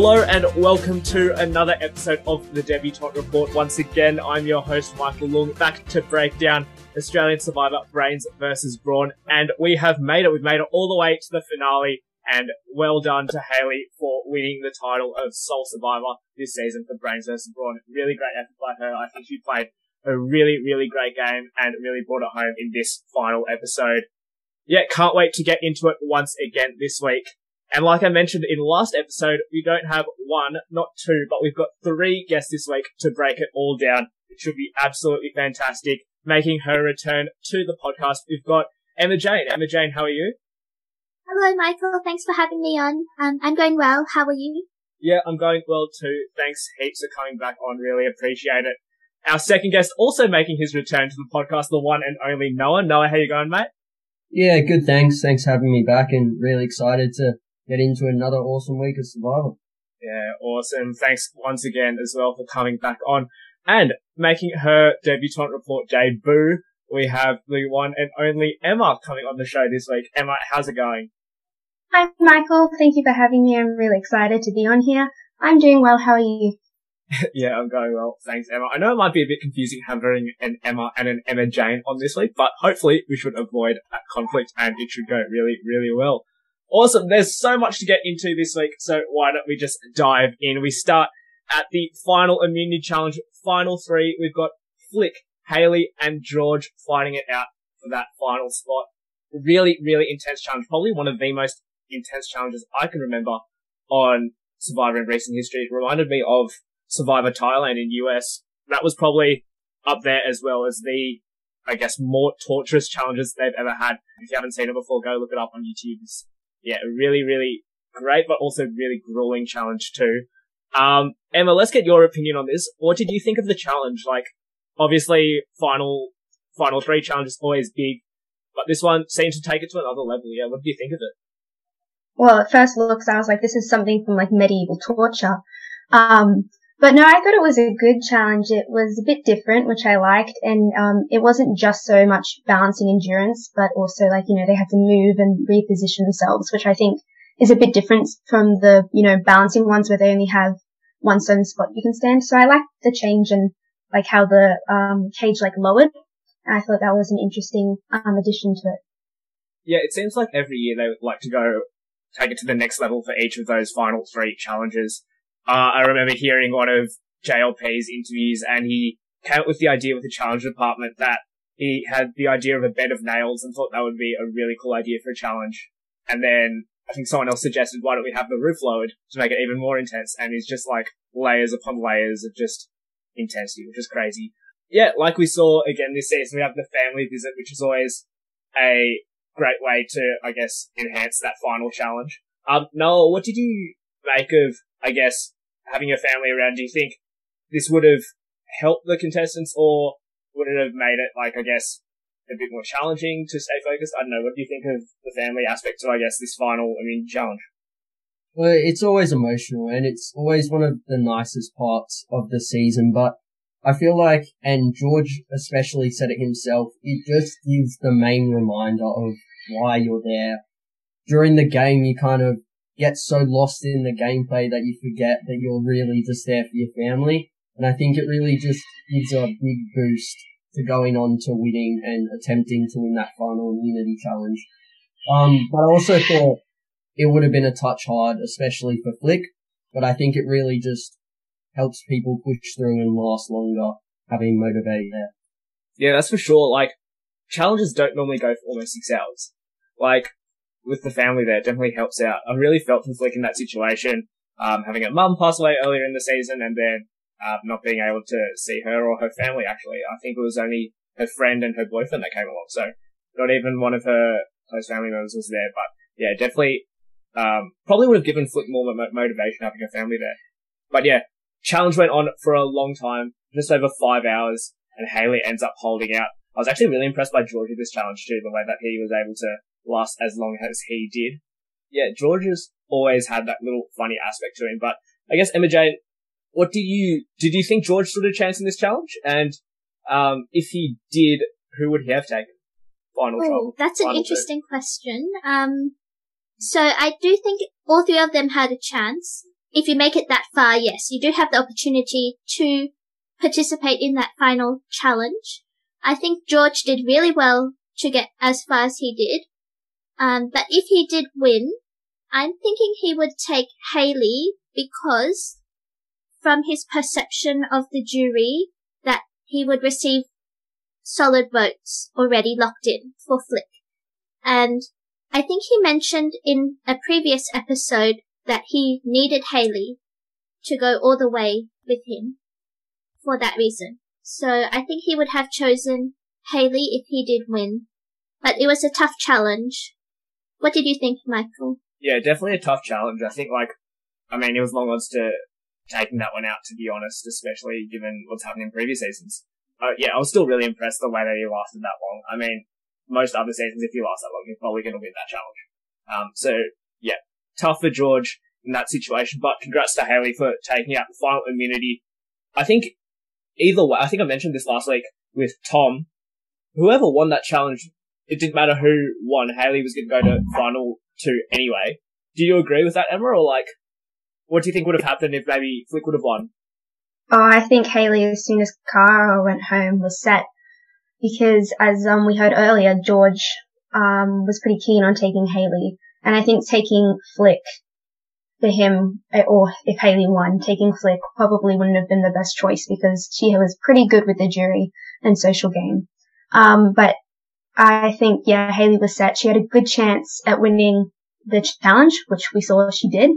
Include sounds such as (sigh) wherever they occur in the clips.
Hello and welcome to another episode of the Debutante Report. Once again, I'm your host Michael Lung, back to break down Australian Survivor Brains versus Brawn, and we have made it. We've made it all the way to the finale, and well done to Haley for winning the title of Sole Survivor this season for Brains versus Brawn. Really great effort by her. I think she played a really, really great game and really brought it home in this final episode. Yeah, can't wait to get into it once again this week. And like I mentioned in the last episode, we don't have one, not two, but we've got three guests this week to break it all down. It should be absolutely fantastic. Making her return to the podcast, we've got Emma Jane. Emma Jane, how are you? Hello, Michael. Thanks for having me on. Um, I'm going well. How are you? Yeah, I'm going well too. Thanks heaps for coming back on. Really appreciate it. Our second guest also making his return to the podcast, the one and only Noah. Noah, how you going, mate? Yeah, good. Thanks. Thanks for having me back, and really excited to get into another awesome week of survival. Yeah, awesome. Thanks once again as well for coming back on and making her debutante report debut. We have the one and only Emma coming on the show this week. Emma, how's it going? Hi, Michael. Thank you for having me. I'm really excited to be on here. I'm doing well. How are you? (laughs) yeah, I'm going well. Thanks, Emma. I know it might be a bit confusing having an Emma and an Emma Jane on this week, but hopefully we should avoid that conflict and it should go really, really well. Awesome. There's so much to get into this week, so why don't we just dive in? We start at the final immunity challenge, final three. We've got Flick, Haley, and George fighting it out for that final spot. Really, really intense challenge. Probably one of the most intense challenges I can remember on Survivor in recent history. It reminded me of Survivor Thailand in US. That was probably up there as well as the, I guess, more torturous challenges they've ever had. If you haven't seen it before, go look it up on YouTube. It's, yeah, really, really great, but also really grueling challenge too. Um, Emma, let's get your opinion on this. What did you think of the challenge? Like, obviously, final, final three challenges always big, but this one seemed to take it to another level. Yeah, what do you think of it? Well, at first looks, I was like, this is something from like medieval torture. Um, but no, I thought it was a good challenge. It was a bit different, which I liked. And, um, it wasn't just so much balancing endurance, but also like, you know, they had to move and reposition themselves, which I think is a bit different from the, you know, balancing ones where they only have one certain spot you can stand. So I liked the change and like how the, um, cage like lowered. And I thought that was an interesting, um, addition to it. Yeah, it seems like every year they would like to go take it to the next level for each of those final three challenges. Uh, I remember hearing one of JLP's interviews and he came up with the idea with the challenge department that he had the idea of a bed of nails and thought that would be a really cool idea for a challenge. And then I think someone else suggested, why don't we have the roof lowered to make it even more intense? And it's just like layers upon layers of just intensity, which is crazy. Yeah, like we saw again this season, we have the family visit, which is always a great way to, I guess, enhance that final challenge. Um, Noah, what did you make of, I guess, having your family around, do you think this would have helped the contestants or would it have made it like, I guess, a bit more challenging to stay focused? I don't know. What do you think of the family aspect of, I guess, this final, I mean, challenge? Well, it's always emotional and it's always one of the nicest parts of the season, but I feel like, and George especially said it himself, it just gives the main reminder of why you're there. During the game, you kind of get so lost in the gameplay that you forget that you're really just there for your family. And I think it really just gives a big boost to going on to winning and attempting to win that final immunity challenge. Um, but I also thought it would have been a touch hard, especially for Flick. But I think it really just helps people push through and last longer, having motivated there. Yeah, that's for sure. Like, challenges don't normally go for almost six hours. Like, with the family there definitely helps out. I really felt for Flick in that situation, um, having a mum pass away earlier in the season and then uh, not being able to see her or her family. Actually, I think it was only her friend and her boyfriend that came along, so not even one of her close family members was there. But yeah, definitely, um, probably would have given Flick more mo- motivation having her family there. But yeah, challenge went on for a long time, just over five hours, and Haley ends up holding out. I was actually really impressed by George with this challenge too, the way that he was able to last as long as he did. Yeah, George has always had that little funny aspect to him. But I guess Emma Jane, what did you did you think George stood a chance in this challenge? And um, if he did, who would he have taken? Final oh, trouble. that's an interesting two. question. Um, so I do think all three of them had a chance. if you make it that far, yes, you do have the opportunity to participate in that final challenge. I think George did really well to get as far as he did. Um, but if he did win, I'm thinking he would take Haley because from his perception of the jury that he would receive solid votes already locked in for Flick. And I think he mentioned in a previous episode that he needed Haley to go all the way with him for that reason. So I think he would have chosen Haley if he did win. But it was a tough challenge. What did you think, Michael? Yeah, definitely a tough challenge. I think, like, I mean, it was long odds to taking that one out, to be honest, especially given what's happened in previous seasons. Uh, yeah, I was still really impressed the way that he lasted that long. I mean, most other seasons, if you last that long, you're probably going to win that challenge. Um, so yeah, tough for George in that situation, but congrats to Haley for taking out the final immunity. I think either way, I think I mentioned this last week with Tom. Whoever won that challenge, it didn't matter who won. Haley was going to go to final two anyway. Do you agree with that, Emma, or like, what do you think would have happened if maybe Flick would have won? Oh, I think Haley, as soon as Cara went home, was set because, as um, we heard earlier, George um, was pretty keen on taking Haley, and I think taking Flick for him, eh, or if Haley won, taking Flick probably wouldn't have been the best choice because she was pretty good with the jury and social game. Um, but I think, yeah, Haley was set. She had a good chance at winning the challenge, which we saw she did.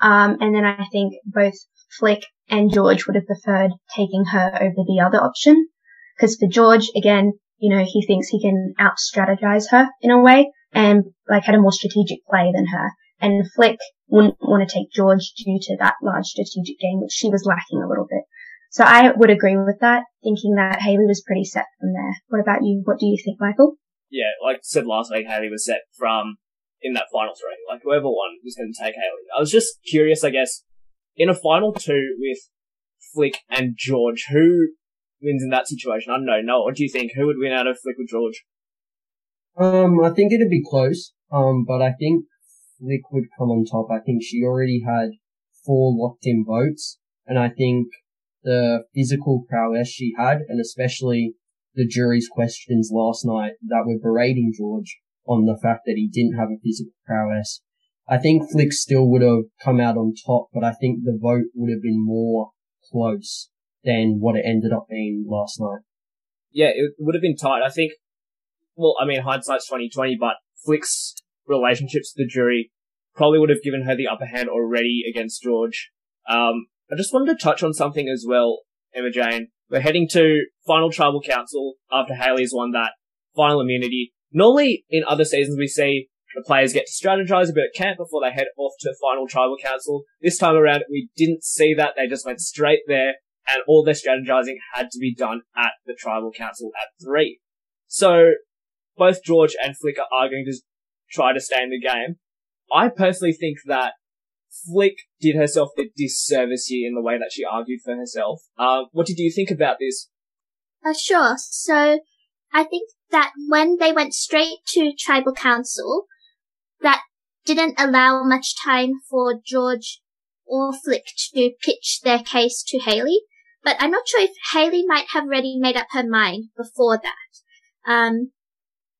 Um, and then I think both Flick and George would have preferred taking her over the other option. Because for George, again, you know, he thinks he can out strategize her in a way and like had a more strategic play than her. And Flick wouldn't want to take George due to that large strategic game, which she was lacking a little bit. So I would agree with that, thinking that Haley was pretty set from there. What about you? What do you think, Michael? Yeah, like I said last week, Haley was set from in that final three. Like whoever won was going to take Haley. I was just curious, I guess, in a final two with Flick and George, who wins in that situation? I don't know. No, what do you think? Who would win out of Flick or George? Um, I think it'd be close. Um, but I think Flick would come on top. I think she already had four locked in votes, and I think the physical prowess she had, and especially the jury's questions last night that were berating George on the fact that he didn't have a physical prowess. I think Flick still would have come out on top, but I think the vote would have been more close than what it ended up being last night. Yeah, it would have been tight. I think, well, I mean, hindsight's 2020, but Flick's relationships with the jury probably would have given her the upper hand already against George. Um, I just wanted to touch on something as well, Emma Jane. We're heading to final tribal council after Haley's won that final immunity. Normally in other seasons we see the players get to strategize a bit at camp before they head off to final tribal council. This time around we didn't see that. They just went straight there and all their strategizing had to be done at the tribal council at three. So both George and Flick are going to try to stay in the game. I personally think that Flick did herself a disservice here in the way that she argued for herself. Uh, what did you think about this? Uh, sure. So I think that when they went straight to tribal council, that didn't allow much time for George or Flick to pitch their case to Haley. But I'm not sure if Haley might have already made up her mind before that. Um,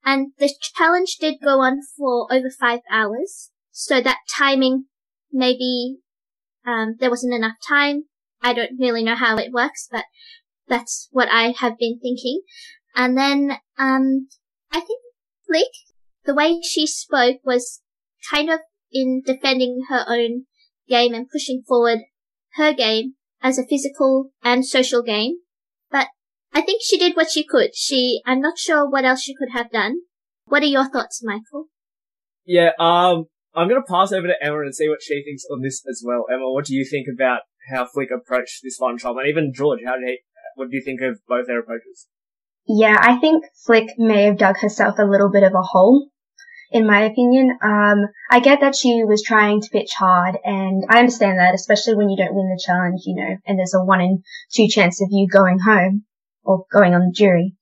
and the challenge did go on for over five hours. So that timing, maybe, um, there wasn't enough time. I don't really know how it works, but that's what I have been thinking. And then, um, I think Flick, the way she spoke was kind of in defending her own game and pushing forward her game as a physical and social game. But I think she did what she could. She, I'm not sure what else she could have done. What are your thoughts, Michael? Yeah, um, I'm gonna pass over to Emma and see what she thinks on this as well. Emma, what do you think about how Flick approached this final trial? And even George, how did he, what do you think of both their approaches? Yeah, I think Flick may have dug herself a little bit of a hole in my opinion. Um, I get that she was trying to pitch hard and I understand that, especially when you don't win the challenge, you know, and there's a one in two chance of you going home or going on the jury.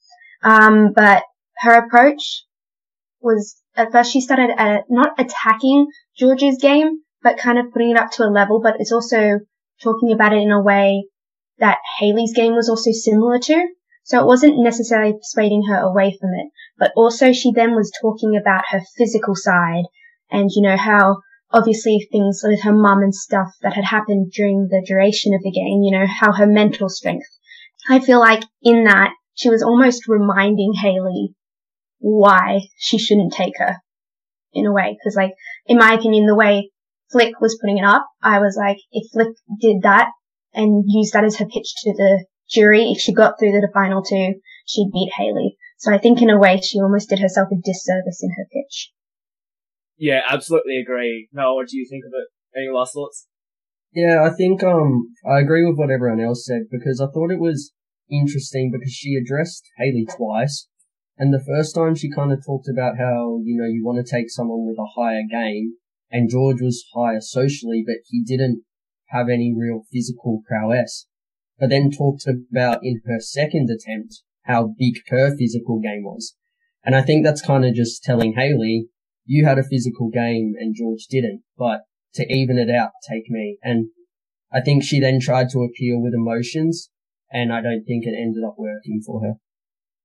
Um, but her approach was at first she started at not attacking George's game, but kind of putting it up to a level, but it's also talking about it in a way that Haley's game was also similar to. So it wasn't necessarily persuading her away from it, but also she then was talking about her physical side and, you know, how obviously things with her mum and stuff that had happened during the duration of the game, you know, how her mental strength. I feel like in that she was almost reminding Haley why she shouldn't take her in a way. Cause like, in my opinion, the way Flick was putting it up, I was like, if Flick did that and used that as her pitch to the jury, if she got through to the final two, she'd beat Haley. So I think in a way she almost did herself a disservice in her pitch. Yeah, absolutely agree. Noah, what do you think of it? Any last thoughts? Yeah, I think um I agree with what everyone else said because I thought it was interesting because she addressed Haley twice. And the first time she kind of talked about how, you know, you want to take someone with a higher game and George was higher socially, but he didn't have any real physical prowess. But then talked about in her second attempt how big her physical game was. And I think that's kind of just telling Haley, you had a physical game and George didn't, but to even it out, take me. And I think she then tried to appeal with emotions and I don't think it ended up working for her.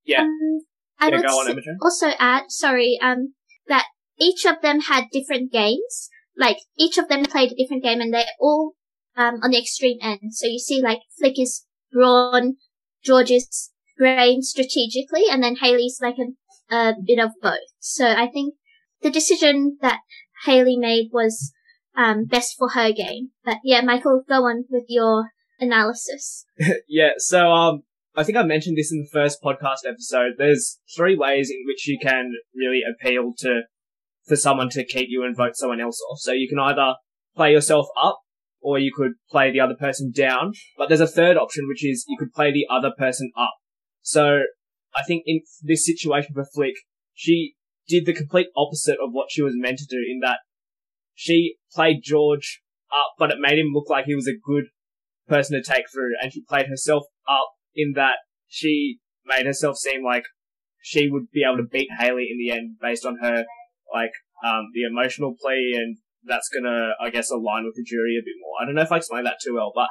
Yeah. Um, I would go on, s- also add, sorry, um, that each of them had different games. Like each of them played a different game, and they're all um on the extreme end. So you see, like Flick is brawn, George's brain strategically, and then Haley's like a, a bit of both. So I think the decision that Haley made was um best for her game. But yeah, Michael, go on with your analysis. (laughs) yeah, so um, I think I mentioned this in the first podcast episode. There's three ways in which you can really appeal to for someone to keep you and vote someone else off. So you can either play yourself up, or you could play the other person down. But there's a third option, which is you could play the other person up. So I think in this situation for Flick, she did the complete opposite of what she was meant to do in that she played George up, but it made him look like he was a good person to take through, and she played herself up in that she made herself seem like she would be able to beat Haley in the end based on her, like, um, the emotional plea, and that's gonna, I guess, align with the jury a bit more. I don't know if I explained that too well, but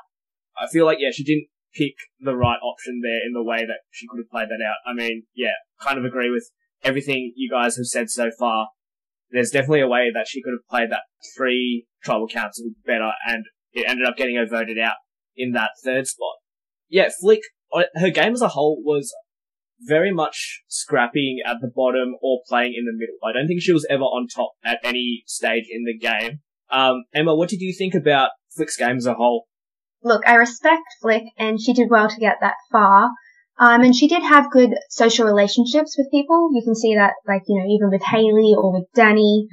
I feel like, yeah, she didn't pick the right option there in the way that she could have played that out. I mean, yeah, kind of agree with everything you guys have said so far. There's definitely a way that she could have played that three tribal council better, and it ended up getting her voted out in that third spot. Yeah, Flick, her game as a whole was very much scrapping at the bottom or playing in the middle. I don't think she was ever on top at any stage in the game. Um, Emma, what did you think about Flick's game as a whole? Look, I respect Flick and she did well to get that far. Um, and she did have good social relationships with people. You can see that, like, you know, even with Haley or with Danny.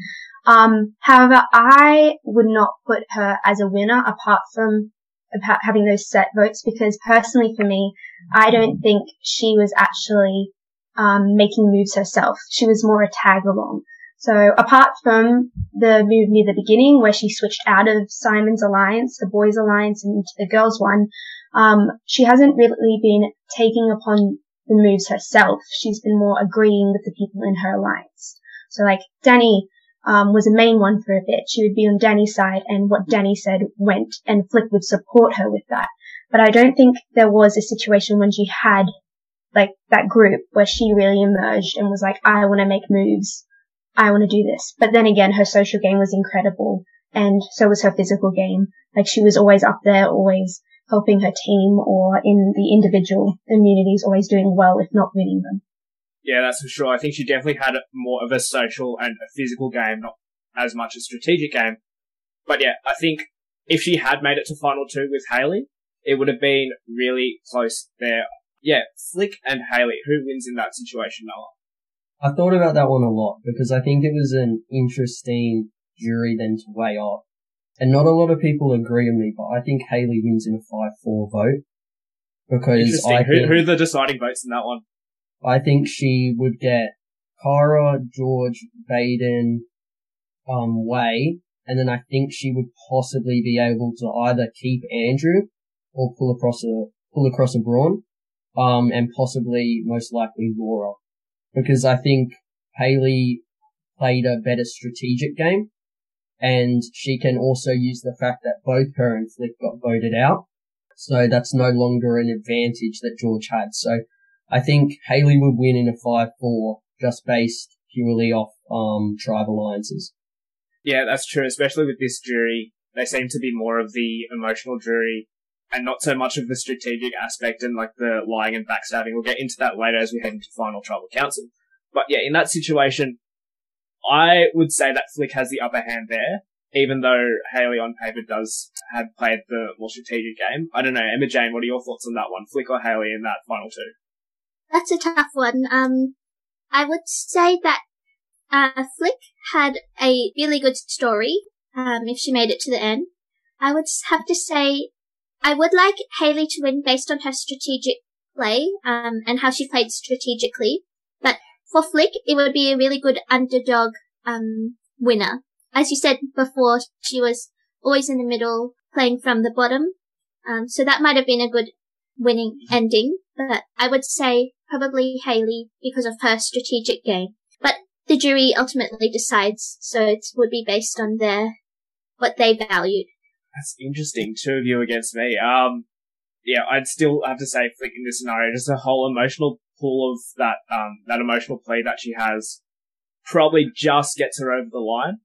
Um, however, I would not put her as a winner apart from about having those set votes because personally for me, I don't think she was actually, um, making moves herself. She was more a tag along. So apart from the move near the beginning where she switched out of Simon's alliance, the boys alliance and into the girls one, um, she hasn't really been taking upon the moves herself. She's been more agreeing with the people in her alliance. So like Danny, um, was a main one for a bit. She would be on Danny's side and what Danny said went and Flick would support her with that. But I don't think there was a situation when she had like that group where she really emerged and was like, I want to make moves. I want to do this. But then again, her social game was incredible and so was her physical game. Like she was always up there, always helping her team or in the individual immunities, always doing well, if not winning them. Yeah, that's for sure. I think she definitely had more of a social and a physical game, not as much a strategic game. But yeah, I think if she had made it to final two with Haley, it would have been really close there. Yeah, Flick and Haley, who wins in that situation, Noah? I thought about that one a lot because I think it was an interesting jury then to weigh up. And not a lot of people agree with me, but I think Haley wins in a 5-4 vote. Because I Who, think, who are the deciding votes in that one? I think she would get Cara, George, Baden, um, Wai, and then I think she would possibly be able to either keep Andrew or pull across a, pull across a Brawn, um, and possibly most likely Laura. Because I think Haley played a better strategic game and she can also use the fact that both her and Flick got voted out. So that's no longer an advantage that George had. So I think Haley would win in a 5-4 just based purely off, um, tribe alliances. Yeah, that's true, especially with this jury. They seem to be more of the emotional jury and not so much of the strategic aspect and like the lying and backstabbing. We'll get into that later as we head into final tribal council. But yeah, in that situation, I would say that Flick has the upper hand there, even though Haley on paper does have played the more strategic game. I don't know, Emma Jane, what are your thoughts on that one? Flick or Haley in that final two? That's a tough one. Um, I would say that uh, Flick had a really good story. Um, if she made it to the end, I would have to say I would like Haley to win based on her strategic play um, and how she played strategically. But for Flick, it would be a really good underdog um, winner. As you said before, she was always in the middle, playing from the bottom. Um, so that might have been a good winning ending. But I would say probably Haley because of her strategic game. But the jury ultimately decides, so it would be based on their what they valued. That's interesting. Two of you against me. Um, yeah, I'd still have to say Flick in this scenario, just a whole emotional pull of that, um, that emotional play that she has probably just gets her over the line.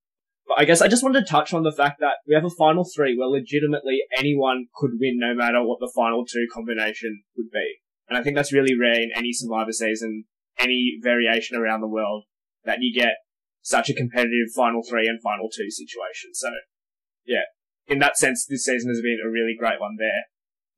But I guess I just wanted to touch on the fact that we have a final three where legitimately anyone could win no matter what the final two combination would be. And I think that's really rare in any Survivor season, any variation around the world, that you get such a competitive final three and final two situation. So, yeah, in that sense, this season has been a really great one there.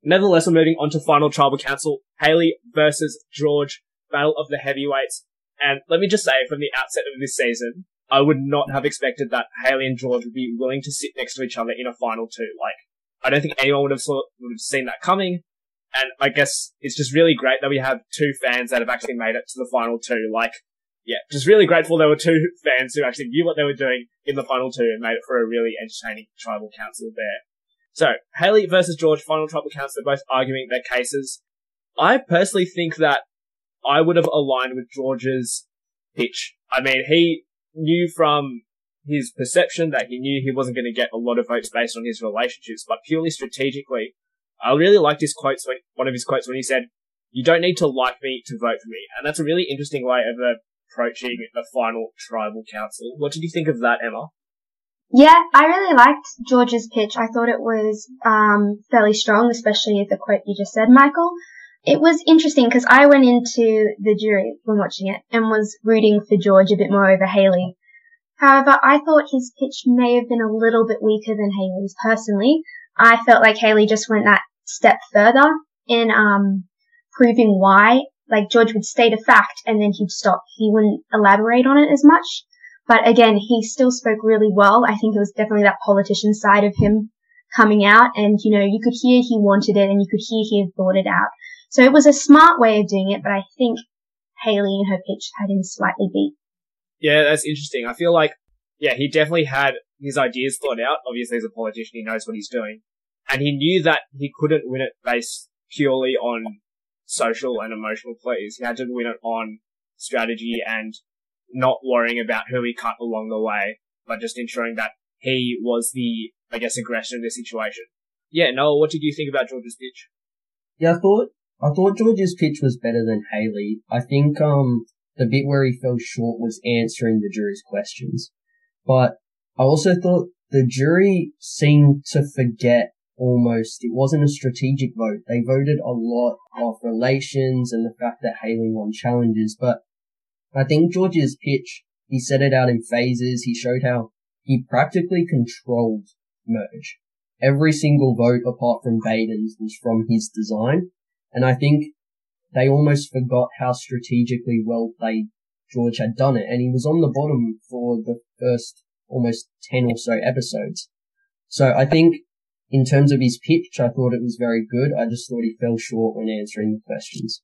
Nevertheless, we're moving on to final tribal council. Haley versus George, battle of the heavyweights. And let me just say from the outset of this season, I would not have expected that Haley and George would be willing to sit next to each other in a final two. Like, I don't think anyone would have saw, would have seen that coming. And I guess it's just really great that we have two fans that have actually made it to the final two. Like, yeah, just really grateful there were two fans who actually knew what they were doing in the final two and made it for a really entertaining tribal council there. So, Haley versus George, final tribal council, they're both arguing their cases. I personally think that I would have aligned with George's pitch. I mean, he knew from his perception that he knew he wasn't going to get a lot of votes based on his relationships, but purely strategically, I really liked his quotes when, one of his quotes when he said, you don't need to like me to vote for me. And that's a really interesting way of approaching the final tribal council. What did you think of that, Emma? Yeah, I really liked George's pitch. I thought it was um, fairly strong, especially the quote you just said, Michael. It was interesting because I went into the jury when watching it and was rooting for George a bit more over Haley. However, I thought his pitch may have been a little bit weaker than Haley's personally. I felt like Haley just went that step further in um, proving why like George would state a fact and then he'd stop. He wouldn't elaborate on it as much. But again, he still spoke really well. I think it was definitely that politician side of him coming out and, you know, you could hear he wanted it and you could hear he had thought it out. So it was a smart way of doing it, but I think Haley in her pitch had him slightly beat. Yeah, that's interesting. I feel like, yeah, he definitely had his ideas thought out. Obviously, as a politician, he knows what he's doing. And he knew that he couldn't win it based purely on social and emotional plays. He had to win it on strategy and not worrying about who he cut along the way, but just ensuring that he was the, I guess, aggressor in the situation. Yeah, Noah, what did you think about George's pitch? Yeah, I thought I thought George's pitch was better than Haley. I think um the bit where he fell short was answering the jury's questions. But I also thought the jury seemed to forget almost, it wasn't a strategic vote. They voted a lot off relations and the fact that Haley won challenges, but I think George's pitch, he set it out in phases. He showed how he practically controlled merge. Every single vote apart from Baden's was from his design. And I think they almost forgot how strategically well played George had done it. And he was on the bottom for the first almost 10 or so episodes. So I think in terms of his pitch, I thought it was very good. I just thought he fell short when answering the questions.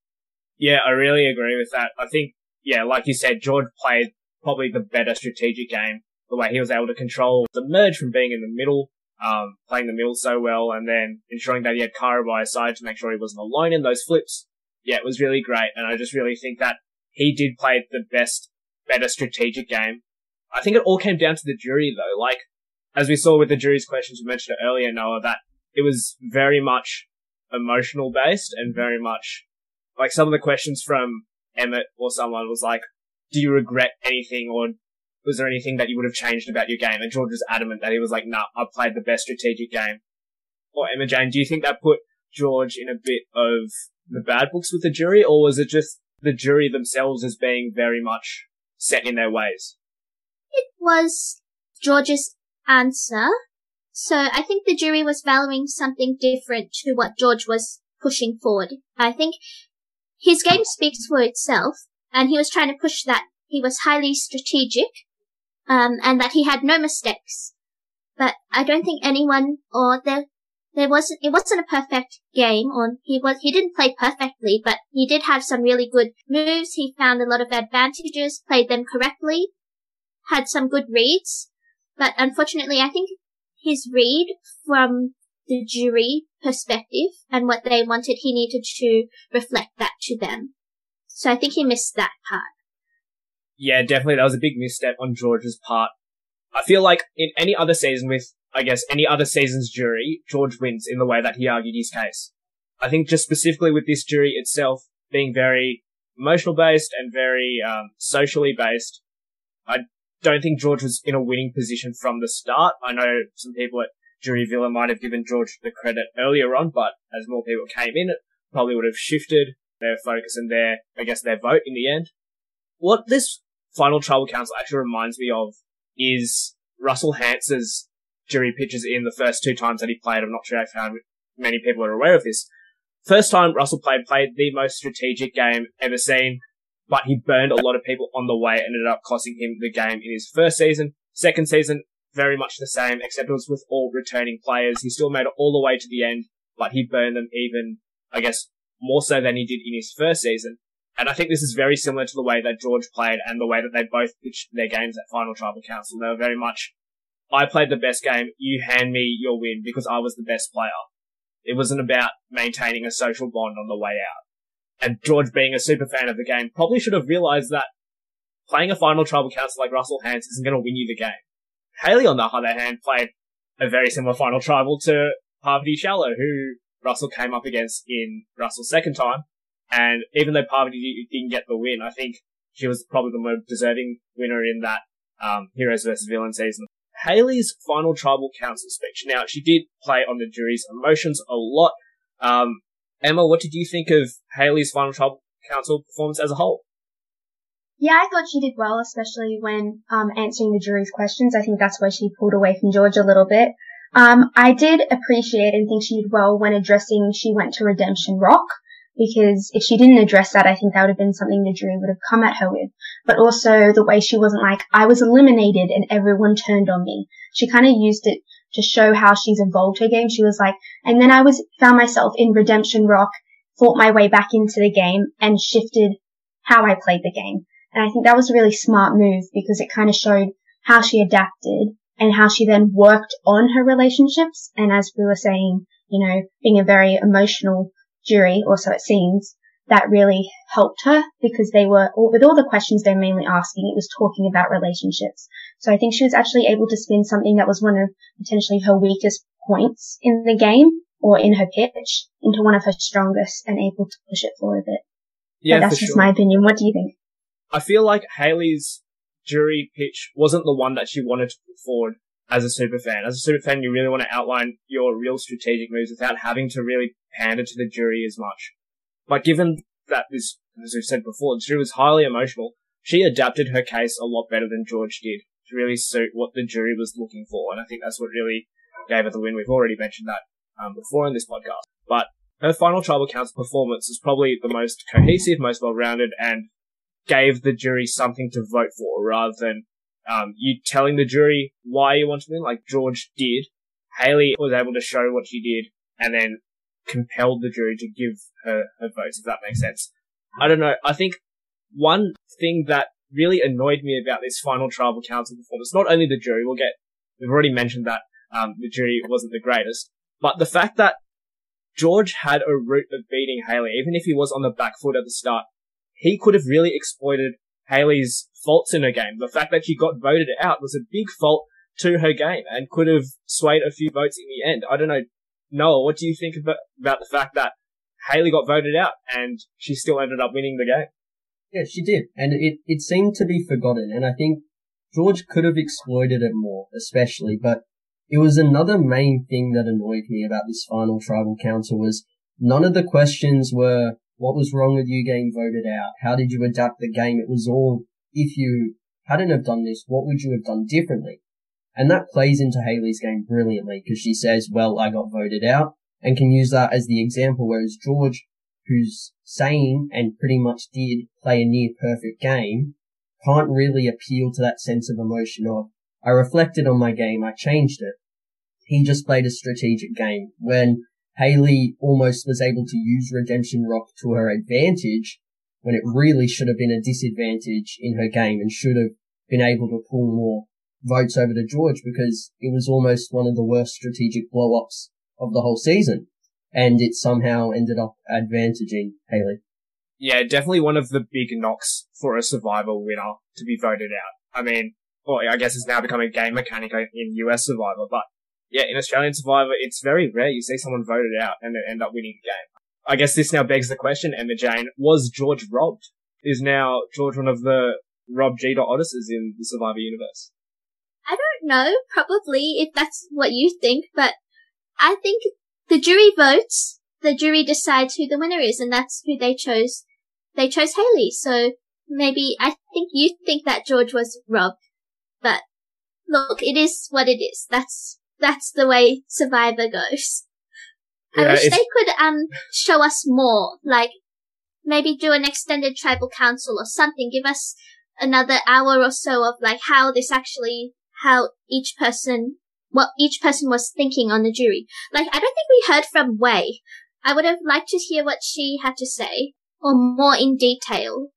Yeah, I really agree with that. I think, yeah, like you said, George played probably the better strategic game. The way he was able to control the merge from being in the middle, um, playing the middle so well, and then ensuring that he had Cara by his side to make sure he wasn't alone in those flips. Yeah, it was really great, and I just really think that he did play the best, better strategic game. I think it all came down to the jury though. Like, as we saw with the jury's questions we mentioned earlier, Noah, that it was very much emotional based and very much like some of the questions from Emmett or someone was like, do you regret anything or was there anything that you would have changed about your game? And George was adamant that he was like, nah, I played the best strategic game. Or Emma Jane, do you think that put George in a bit of the bad books with the jury or was it just the jury themselves as being very much set in their ways? It was George's answer. So I think the jury was valuing something different to what George was pushing forward. I think his game speaks for itself, and he was trying to push that he was highly strategic, um, and that he had no mistakes. But I don't think anyone or there there wasn't it wasn't a perfect game or he was he didn't play perfectly, but he did have some really good moves. He found a lot of advantages, played them correctly, had some good reads. But unfortunately I think his read from the jury perspective and what they wanted, he needed to reflect that to them. So I think he missed that part. Yeah, definitely. That was a big misstep on George's part. I feel like in any other season with, I guess, any other season's jury, George wins in the way that he argued his case. I think just specifically with this jury itself being very emotional based and very um, socially based, I don't think George was in a winning position from the start. I know some people at Jury Villa might have given George the credit earlier on, but as more people came in, it probably would have shifted their focus and their, I guess, their vote in the end. What this final tribal council actually reminds me of is Russell Hantz's jury pitches in the first two times that he played. I'm not sure how many people are aware of this. First time Russell played, played the most strategic game ever seen, but he burned a lot of people on the way and ended up costing him the game in his first season. Second season, very much the same, except it was with all returning players. He still made it all the way to the end, but he burned them even, I guess, more so than he did in his first season. And I think this is very similar to the way that George played and the way that they both pitched their games at Final Tribal Council. They were very much, I played the best game, you hand me your win because I was the best player. It wasn't about maintaining a social bond on the way out. And George being a super fan of the game probably should have realized that playing a Final Tribal Council like Russell Hantz isn't going to win you the game. Haley, on the other hand, played a very similar final tribal to Parvati Shallow, who Russell came up against in Russell's second time. And even though Parvati didn't get the win, I think she was probably the most deserving winner in that um, Heroes versus Villain season. Haley's final tribal council speech. Now, she did play on the jury's emotions a lot. Um, Emma, what did you think of Haley's final trial council performance as a whole? Yeah, I thought she did well, especially when um, answering the jury's questions. I think that's where she pulled away from George a little bit. Um, I did appreciate and think she did well when addressing she went to Redemption Rock because if she didn't address that, I think that would have been something the jury would have come at her with. But also the way she wasn't like, I was eliminated and everyone turned on me. She kind of used it to show how she's evolved her game. She was like, and then I was, found myself in Redemption Rock, fought my way back into the game and shifted how I played the game. And I think that was a really smart move because it kind of showed how she adapted and how she then worked on her relationships. And as we were saying, you know, being a very emotional jury, or so it seems, that really helped her because they were, with all the questions they're mainly asking, it was talking about relationships. So I think she was actually able to spin something that was one of potentially her weakest points in the game or in her pitch into one of her strongest and able to push it forward a bit. Yeah, but that's just sure. my opinion. What do you think? I feel like Haley's jury pitch wasn't the one that she wanted to put forward as a super fan. As a super fan, you really want to outline your real strategic moves without having to really pander to the jury as much. But given that this, as we said before, jury was highly emotional, she adapted her case a lot better than George did to really suit what the jury was looking for. And I think that's what really gave her the win. We've already mentioned that um, before in this podcast. But her final tribal council performance was probably the most cohesive, most well-rounded, and gave the jury something to vote for rather than um, you telling the jury why you want to win, like George did. Haley was able to show what she did and then compelled the jury to give her her votes, if that makes sense. I don't know. I think one thing that really annoyed me about this final tribal council performance, not only the jury, we'll get, we've already mentioned that um, the jury wasn't the greatest, but the fact that George had a route of beating Haley, even if he was on the back foot at the start, he could have really exploited Haley's faults in her game. The fact that she got voted out was a big fault to her game and could have swayed a few votes in the end. I don't know. Noah, what do you think about, about the fact that Haley got voted out and she still ended up winning the game? Yeah, she did. And it, it seemed to be forgotten. And I think George could have exploited it more, especially, but it was another main thing that annoyed me about this final tribal council was none of the questions were, what was wrong with you getting voted out? How did you adapt the game? It was all, if you hadn't have done this, what would you have done differently? And that plays into Haley's game brilliantly because she says, well, I got voted out and can use that as the example. Whereas George, who's saying and pretty much did play a near perfect game, can't really appeal to that sense of emotion of, I reflected on my game, I changed it. He just played a strategic game when Haley almost was able to use Redemption Rock to her advantage when it really should have been a disadvantage in her game and should have been able to pull more votes over to George because it was almost one of the worst strategic blow ups of the whole season. And it somehow ended up advantaging Haley. Yeah, definitely one of the big knocks for a Survivor winner to be voted out. I mean, well, I guess it's now become a game mechanic in US Survivor, but yeah, in Australian Survivor, it's very rare you see someone voted out and then end up winning the game. I guess this now begs the question, Emma Jane, was George robbed? Is now George one of the Rob G. Odysseys in the Survivor universe? I don't know, probably, if that's what you think, but I think the jury votes, the jury decides who the winner is, and that's who they chose. They chose Haley, so maybe I think you think that George was robbed, but look, it is what it is. That's that's the way Survivor goes. Yeah, I wish it's... they could um show us more, like maybe do an extended tribal council or something. Give us another hour or so of like how this actually, how each person, what each person was thinking on the jury. Like I don't think we heard from Wai. I would have liked to hear what she had to say, or more in detail.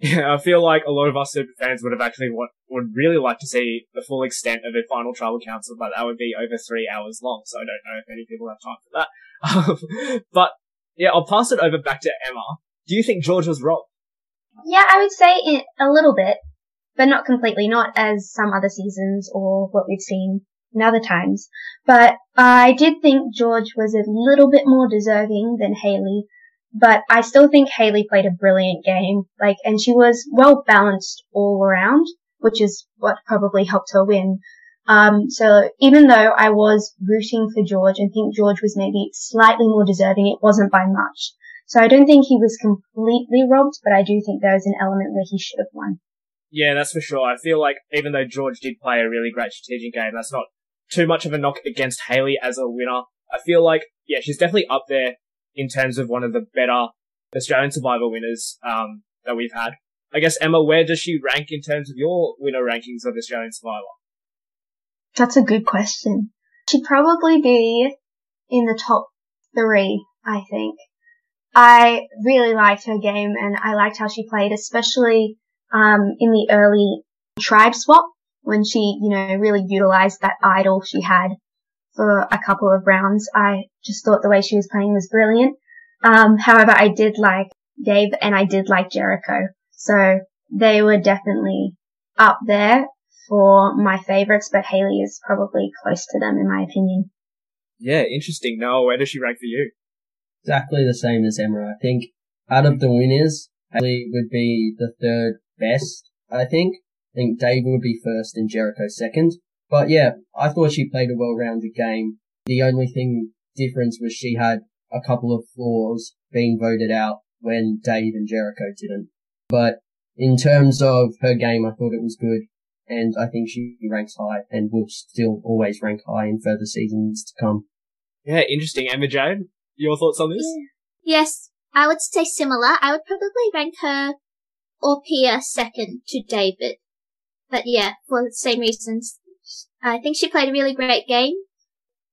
Yeah, I feel like a lot of us super fans would have actually want, would really like to see the full extent of a final tribal council, but that would be over three hours long, so I don't know if any people have time for that. (laughs) Um, but yeah, I'll pass it over back to Emma. Do you think George was wrong? Yeah, I would say it, a little bit, but not completely, not as some other seasons or what we've seen in other times. But I did think George was a little bit more deserving than Haley, but I still think Haley played a brilliant game, like, and she was well balanced all around, which is what probably helped her win. Um, so even though I was rooting for George and think George was maybe slightly more deserving, it wasn't by much. So I don't think he was completely robbed, but I do think there was an element where he should have won. Yeah, that's for sure. I feel like even though George did play a really great strategic game, that's not too much of a knock against Haley as a winner. I feel like, yeah, she's definitely up there in terms of one of the better Australian Survivor winners um, that we've had. I guess Emma, where does she rank in terms of your winner rankings of Australian Survivor? That's a good question. She'd probably be in the top three, I think. I really liked her game and I liked how she played, especially um, in the early tribe swap when she, you know, really utilized that idol she had for a couple of rounds. I just thought the way she was playing was brilliant. Um, however, I did like Dave and I did like Jericho. So they were definitely up there for my favorites, but Haley is probably close to them in my opinion. Yeah, interesting. Now, where does she rank for you? Exactly the same as Emma. I think out of the winners, Haley would be the third best, I think. I think Dave would be first and Jericho second. But yeah, I thought she played a well-rounded game. The only thing difference was she had a couple of flaws being voted out when Dave and Jericho didn't. But in terms of her game, I thought it was good. And I think she ranks high and will still always rank high in further seasons to come. Yeah, interesting. Emma Jane, your thoughts on this? Yes, I would say similar. I would probably rank her or Pia second to David. But yeah, for the same reasons. I think she played a really great game.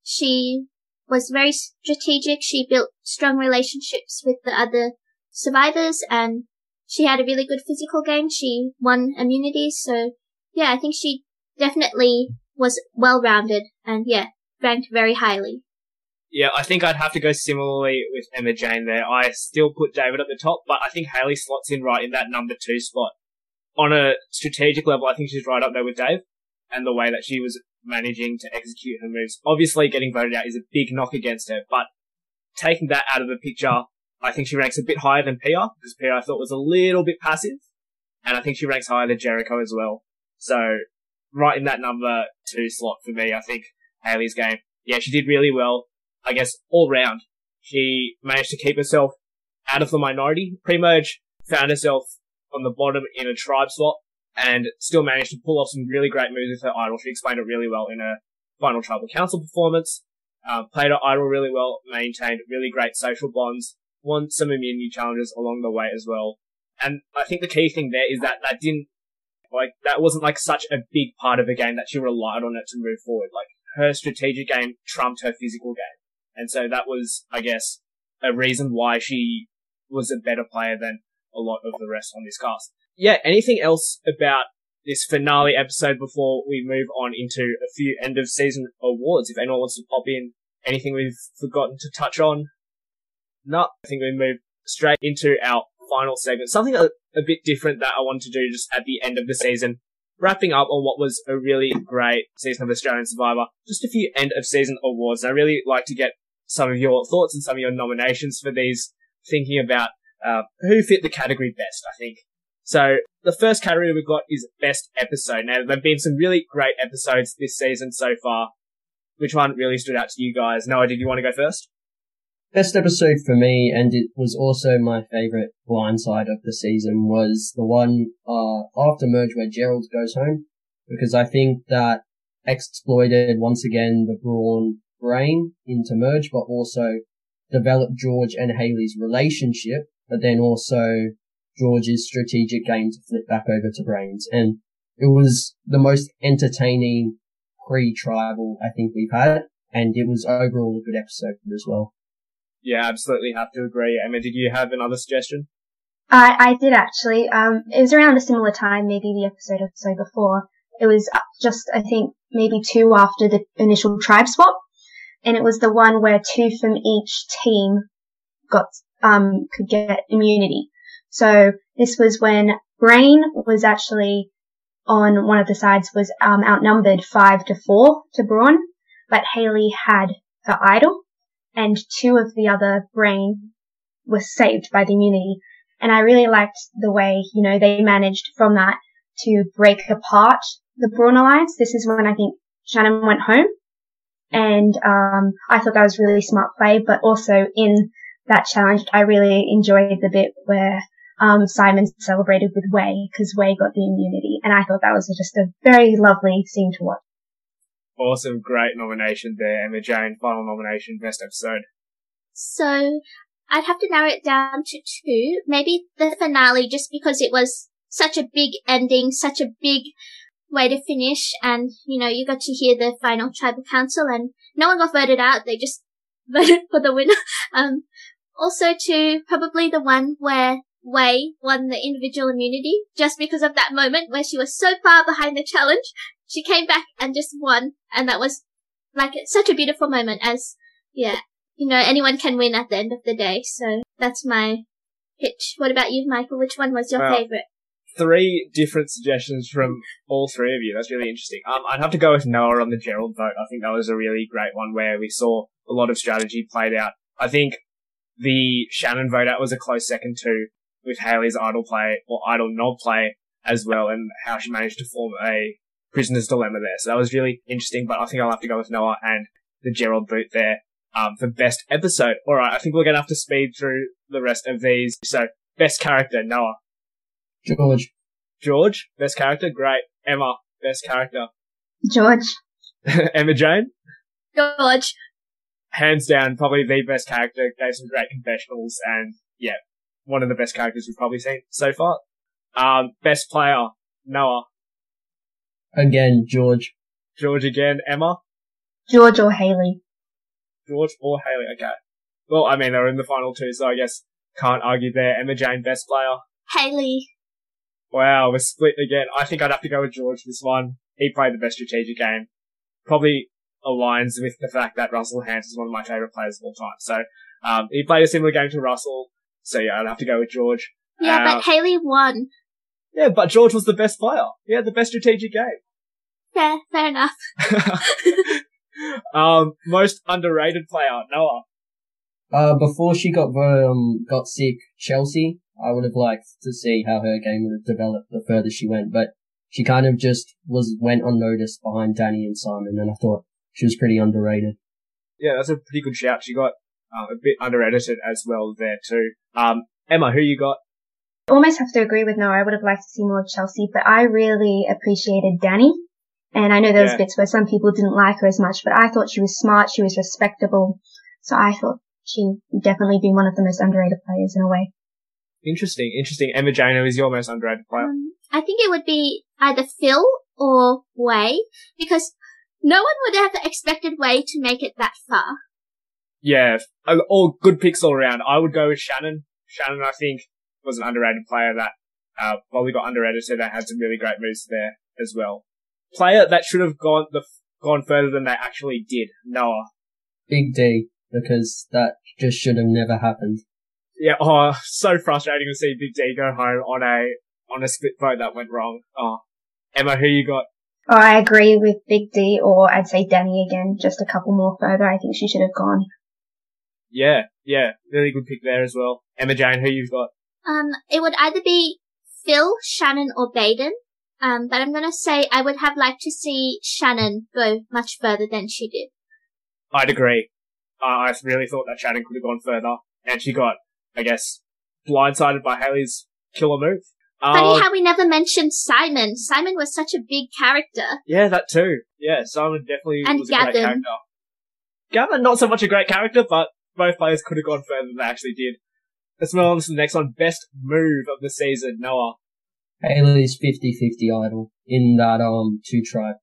She was very strategic. She built strong relationships with the other survivors and she had a really good physical game. She won immunities. So yeah, I think she definitely was well rounded and yeah, ranked very highly. Yeah, I think I'd have to go similarly with Emma Jane there. I still put David at the top, but I think Haley slots in right in that number two spot. On a strategic level, I think she's right up there with Dave and the way that she was managing to execute her moves. Obviously, getting voted out is a big knock against her, but taking that out of the picture, I think she ranks a bit higher than Pia, because Pia I thought was a little bit passive, and I think she ranks higher than Jericho as well. So, right in that number two slot for me, I think Haley's game. Yeah, she did really well. I guess all round, she managed to keep herself out of the minority. Pre-merge found herself on the bottom in a tribe slot and still managed to pull off some really great moves with her idol. She explained it really well in her final tribal council performance. Um, played her idol really well, maintained really great social bonds, won some immunity challenges along the way as well. And I think the key thing there is that that didn't, like, that wasn't like such a big part of the game that she relied on it to move forward. Like, her strategic game trumped her physical game. And so that was, I guess, a reason why she was a better player than a lot of the rest on this cast. Yeah, anything else about this finale episode before we move on into a few end of season awards? If anyone wants to pop in, anything we've forgotten to touch on? No, I think we move straight into our final segment. Something a, a bit different that I want to do just at the end of the season. Wrapping up on what was a really great season of Australian Survivor. Just a few end of season awards. I really like to get some of your thoughts and some of your nominations for these, thinking about uh, who fit the category best, I think. So the first category we've got is best episode. Now there've been some really great episodes this season so far. Which one really stood out to you guys? Noah, did you want to go first? Best episode for me, and it was also my favourite blindside of the season, was the one uh, after merge where Gerald goes home, because I think that exploited once again the Brawn brain into merge, but also developed George and Hayley's relationship, but then also George's strategic game to flip back over to brains. And it was the most entertaining pre-tribal I think we've had, and it was overall a good episode as well. Yeah, absolutely have to agree. Emma, did you have another suggestion? I, I did actually. Um, it was around a similar time, maybe the episode or so before. It was just, I think, maybe two after the initial tribe swap. And it was the one where two from each team got, um, could get immunity. So this was when Brain was actually on one of the sides was um, outnumbered five to four to Brawn, but Hayley had her idol, and two of the other Brain was saved by the immunity. And I really liked the way, you know, they managed from that to break apart the Brawn alliance. This is when I think Shannon went home. And, um, I thought that was really smart play, but also in that challenge, I really enjoyed the bit where um, Simon celebrated with Wai because Wai got the immunity, and I thought that was just a very lovely scene to watch. Awesome, great nomination there, Emma Jane. Final nomination, best episode. So I'd have to narrow it down to two. Maybe the finale, just because it was such a big ending, such a big way to finish, and you know you got to hear the final tribal council, and no one got voted out. They just (laughs) voted for the winner. (laughs) Um, also, to probably the one where Wai won the individual immunity just because of that moment where she was so far behind the challenge. She came back and just won. And that was like such a beautiful moment as, yeah, you know, anyone can win at the end of the day. So that's my pitch. What about you, Michael? Which one was your well, favorite? Three different suggestions from all three of you. That's really interesting. Um, I'd have to go with Noah on the Gerald vote. I think that was a really great one where we saw a lot of strategy played out. I think the Shannon vote out was a close second too with Hayley's idol play or idol nod play as well and how she managed to form a prisoner's dilemma there. So that was really interesting, but I think I'll have to go with Noah and the Gerald boot there um, for best episode. All right, I think we're to have to speed through the rest of these. So best character, Noah. George. George, best character, great. Emma, best character. George. (laughs) Emma Jane. George. Hands down, probably the best character. Gave some great confessionals, and yeah, one of the best characters we've probably seen so far. Um, best player, Noah. Again, George. George again, Emma. George or Hayley. George or Hayley, okay. Well, I mean, they're in the final two, so I guess can't argue there. Emma Jane, best player. Hayley. Wow, we're split again. I think I'd have to go with George this one. He played the best strategic game. Probably aligns with the fact that Russell Hantz is one of my favourite players of all time. So, um, he played a similar game to Russell. So yeah, I'd have to go with George. Yeah, uh, but Hayley won. Yeah, but George was the best player. Yeah, the best strategic game. Yeah, fair enough. (laughs) (laughs) um, most underrated player, Noah. Uh, before she got um got sick, Chelsea. I would have liked to see how her game would have developed the further she went, but she kind of just was went unnoticed behind Danny and Simon, and I thought she was pretty underrated. Yeah, that's a pretty good shout. She got uh, a bit underedited as well there too. Um, Emma, who you got? Almost have to agree with Noah. I would have liked to see more of Chelsea, but I really appreciated Danny. And I know there was Yeah. bits where some people didn't like her as much, but I thought she was smart, she was respectable. So I thought she would definitely be one of the most underrated players in a way. Interesting, interesting. Emma Jane, who is your most underrated player? Um, I think it would be either Phil or Wai because no one would have expected Wai to make it that far. Yeah, uh, all good picks all around. I would go with Shannon. Shannon, I think, was an underrated player that uh, probably got underedited. they had some really great moves there as well. Player that should have gone the gone further than they actually did. Noah. Big D, because that just should have never happened. Yeah. Oh, (laughs) so frustrating to see Big D go home on a on a split vote that went wrong. Oh, Emma, who you got? Oh, I agree with Big D, or I'd say Danny again, just a couple more further. I think she should have gone. Yeah, yeah, really good pick there as well. Emma Jane, who you've got? Um, it would either be Phil, Shannon, or Baden. Um, but I'm gonna say I would have liked to see Shannon go much further than she did. I'd agree. Uh, I really thought that Shannon could have gone further, and she got, I guess, blindsided by Hayley's killer move. Funny Uh, how we never mentioned Simon. Simon was such a big character. yeah, that too. Yeah, Simon definitely And was a great Gavin. character. Gavin, not so much a great character, but both players could have gone further than they actually did. Let's move on to the next one. Best move of the season, Noah. Haley's 50-50 idol in that um two tribe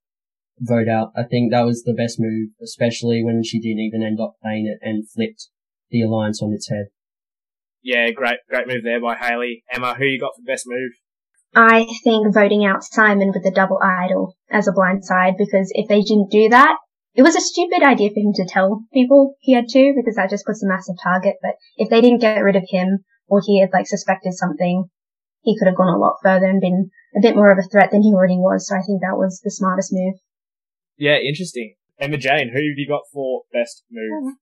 vote out. I think that was the best move, especially when she didn't even end up playing it and flipped the alliance on its head. Yeah, great, great move there by Hayley. Emma, who you got for best move? I think voting out Simon with the double idol as a blind side because if they didn't do that, it was a stupid idea for him to tell people he had to because that just puts a massive target. But if they didn't get rid of him or he had like suspected something, he could have gone a lot further and been a bit more of a threat than he already was. So I think that was the smartest move. Yeah, interesting. Emma Jane, who have you got for best move? Uh,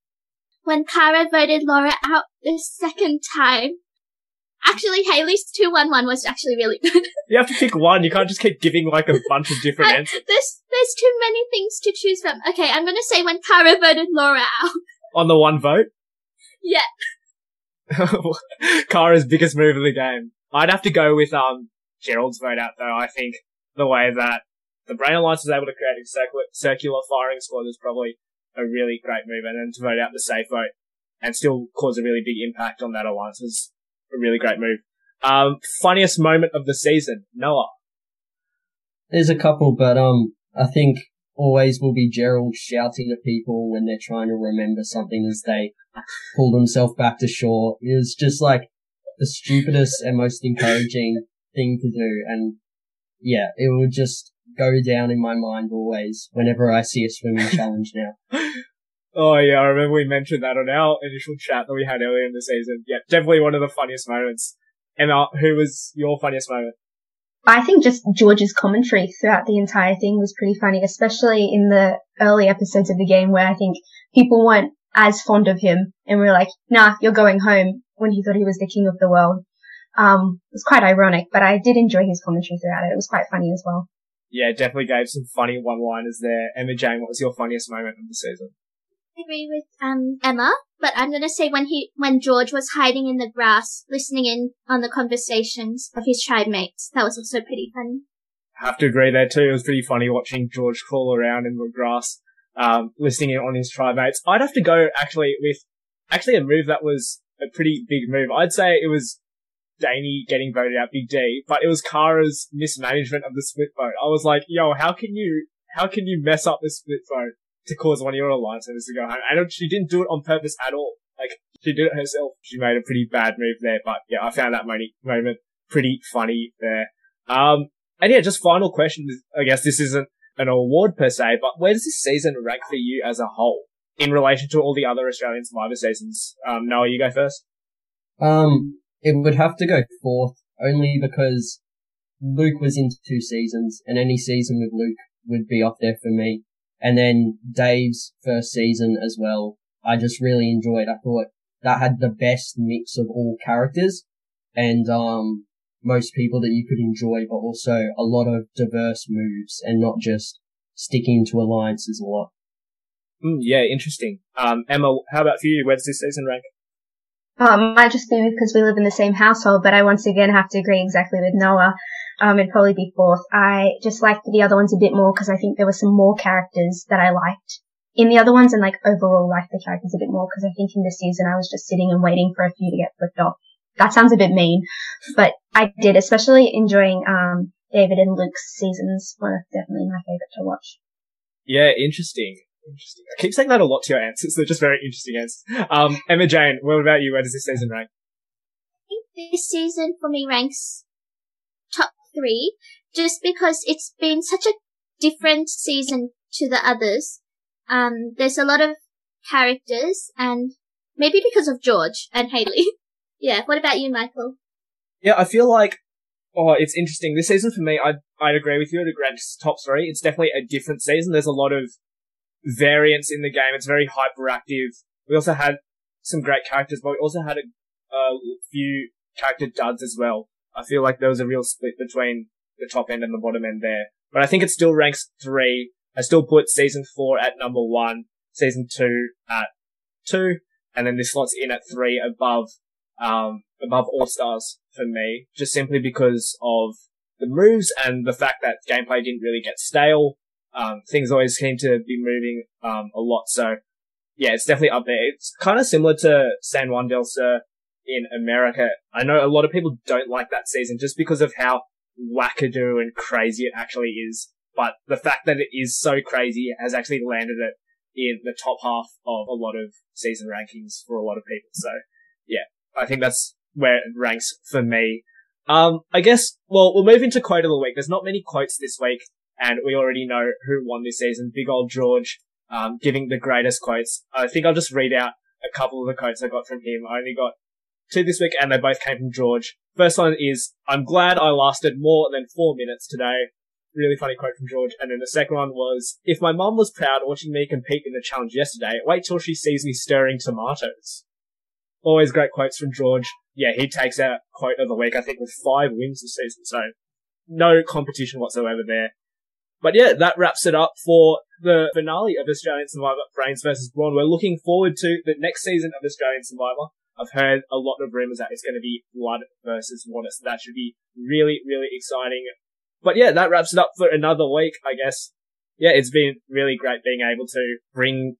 When Cara voted Laura out the second time, actually Hayley's 211 was actually really (laughs) good. You have to pick one. You can't just keep giving like a bunch of different (laughs) I- answers there's, there's too many things to choose from. Okay, I'm gonna say when Cara voted Laura out. (laughs) on the one vote. Yeah. Cara's biggest move of the game. I'd have to go with um Gerald's vote out though. I think the way that the Brain Alliance was able to create a circular, circular firing squad is probably a really great move, and then to vote out the safe vote and still cause a really big impact on that alliance is a really great move. Um, funniest moment of the season, Noah. There's a couple, but um, I think always will be Gerald shouting at people when they're trying to remember something as they pull themselves back to shore. It was just like the stupidest and most encouraging thing to do, and yeah, it will just go down in my mind always whenever I see a swimming (laughs) challenge now. Oh yeah, I remember we mentioned that on our initial chat that we had earlier in the season. Yeah, definitely one of the funniest moments. Emma, who was your funniest moment? I think just George's commentary throughout the entire thing was pretty funny, especially in the early episodes of the game where I think people weren't as fond of him and were like, nah, you're going home when he thought he was the king of the world. Um, it was quite ironic, but I did enjoy his commentary throughout it. It was quite funny as well. Yeah, definitely gave some funny one-liners there. Emma Jane, what was your funniest moment of the season? I agree with um Emma, but I'm gonna say when he when George was hiding in the grass, listening in on the conversations of his tribe mates, that was also pretty funny. I Have to agree there too. It was pretty funny watching George crawl around in the grass, um, listening in on his tribe mates. I'd have to go actually with actually a move that was a pretty big move. I'd say it was Danny getting voted out, Big D, but it was Cara's mismanagement of the split vote. I was like, yo, how can you, how can you mess up the split vote to cause one of your alliance members to go home? And she didn't do it on purpose at all. Like, she did it herself. She made a pretty bad move there, but yeah, I found that moment pretty funny there. Um, and yeah, just final question. I guess this isn't an award per se, but where does this season rank for you as a whole in relation to all the other Australian Survivor seasons? Um, Noah, you go first. Um, it would have to go fourth only because Luke was into two seasons, and any season with Luke would be up there for me. And then Dave's first season as well. I just really enjoyed. I thought that had the best mix of all characters and, um, most people that you could enjoy, but also a lot of diverse moves and not just sticking to alliances a lot. Mm, yeah, interesting. Um, Emma, how about for you? Where does this season rank? Um, might just be because we live in the same household, but I once again have to agree exactly with Noah. Um, it'd probably be fourth. I just liked the other ones a bit more because I think there were some more characters that I liked in the other ones and like overall liked the characters a bit more because I think in this season I was just sitting and waiting for a few to get flipped off. That sounds a bit mean, but I did, especially enjoying, um, David and Luke's seasons were definitely my favorite to watch. Yeah, interesting. Interesting. I keep saying that a lot to your answers. They're just very interesting answers. Um, Emma Jane, what about you? Where does this season rank? I think this season for me ranks top three, just because it's been such a different season to the others. Um, there's a lot of characters and maybe because of George and Hayley. (laughs) yeah. What about you, Michael? Yeah, I feel like, oh, it's interesting. This season for me, I'd, I'd agree with you. I'd agree top three. It's definitely a different season. There's a lot of variance in the game. It's very hyperactive. We also had some great characters, but we also had a, a few character duds as well. I feel like there was a real split between the top end and the bottom end there. But I think it still ranks three. I still put season four at number one, season two at two, and then this slots in at three above, um, above All Stars for me, just simply because of the moves and the fact that gameplay didn't really get stale. Um, things always seem to be moving, um, a lot. So yeah, it's definitely up there. It's kind of similar to San Juan del Sur in America. I know a lot of people don't like that season just because of how wackadoo and crazy it actually is. But the fact that it is so crazy has actually landed it in the top half of a lot of season rankings for a lot of people. So yeah, I think that's where it ranks for me. Um, I guess, well, we'll move into quote of the week. There's not many quotes this week, and we already know who won this season. Big old George, um, giving the greatest quotes. I think I'll just read out a couple of the quotes I got from him. I only got two this week, and they both came from George. First one is, I'm glad I lasted more than four minutes today. Really funny quote from George. And then the second one was, if my mum was proud watching me compete in the challenge yesterday, wait till she sees me stirring tomatoes. Always great quotes from George. Yeah, he takes out quote of the week, I think, with five wins this season. So no competition whatsoever there. But yeah, that wraps it up for the finale of Australian Survivor Brains versus Brawn. We're looking forward to the next season of Australian Survivor. I've heard a lot of rumors that it's going to be Blood versus Water, so that should be really, really exciting. But yeah, that wraps it up for another week, I guess. Yeah, it's been really great being able to bring,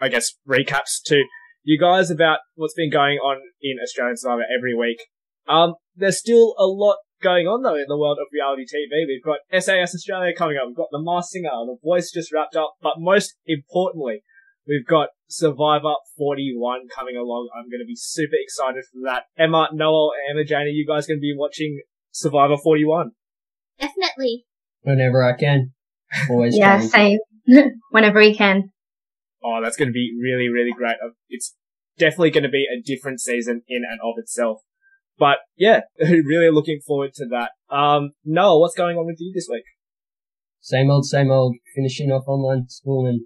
I guess, recaps to you guys about what's been going on in Australian Survivor every week. Um, there's still a lot going on though in the world of reality TV. We've got SAS Australia coming up. We've got The Masked Singer. The Voice just wrapped up. But most importantly, we've got Survivor 41 coming along. I'm going to be super excited for that. Emma, Noah, Emma Jane, are you guys going to be watching Survivor 41? Definitely. Whenever I can. Always yeah, trying. same. (laughs) Whenever we can. Oh, that's going to be really, really great. It's definitely going to be a different season in and of itself. But yeah, (laughs) really looking forward to that. Um, Noah, what's going on with you this week? Same old, same old. Finishing off online school and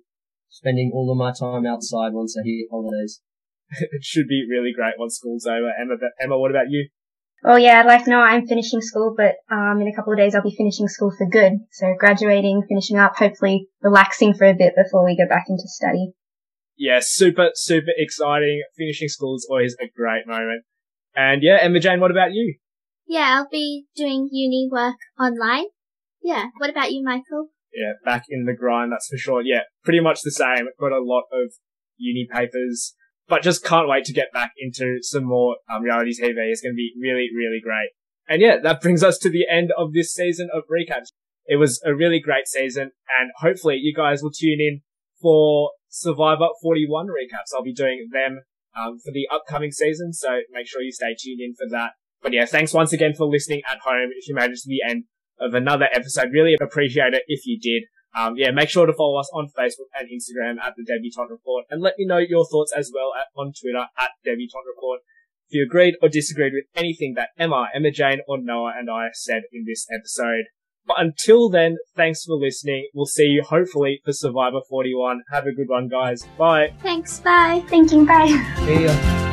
spending all of my time outside once I hit holidays. (laughs) it should be really great once school's over. Emma, but Emma, what about you? Oh yeah, I'd like to know I'm finishing school, but um, in a couple of days I'll be finishing school for good. So graduating, finishing up, hopefully relaxing for a bit before we go back into study. Yeah, super, super exciting. Finishing school is always a great moment. And yeah, Emma Jane, what about you? Yeah, I'll be doing uni work online. Yeah. What about you, Michael? Yeah, back in the grind, that's for sure. Yeah, pretty much the same. Got a lot of uni papers, but just can't wait to get back into some more um, reality TV. It's going to be really, really great. And yeah, that brings us to the end of this season of recaps. It was a really great season, and hopefully you guys will tune in for Survivor 41 recaps. I'll be doing them um, for the upcoming season, so make sure you stay tuned in for that. But yeah, thanks once again for listening at home. If you made it to the end of another episode, really appreciate it if you did. Um, yeah, make sure to follow us on Facebook and Instagram at the Debutant Report and let me know your thoughts as well at, on Twitter at Debutant Report. If you agreed or disagreed with anything that Emma, Emma Jane or Noah and I said in this episode. But until then, thanks for listening. We'll see you hopefully for Survivor 41. Have a good one, guys. Bye. Thanks, bye. Thinking, bye. See ya.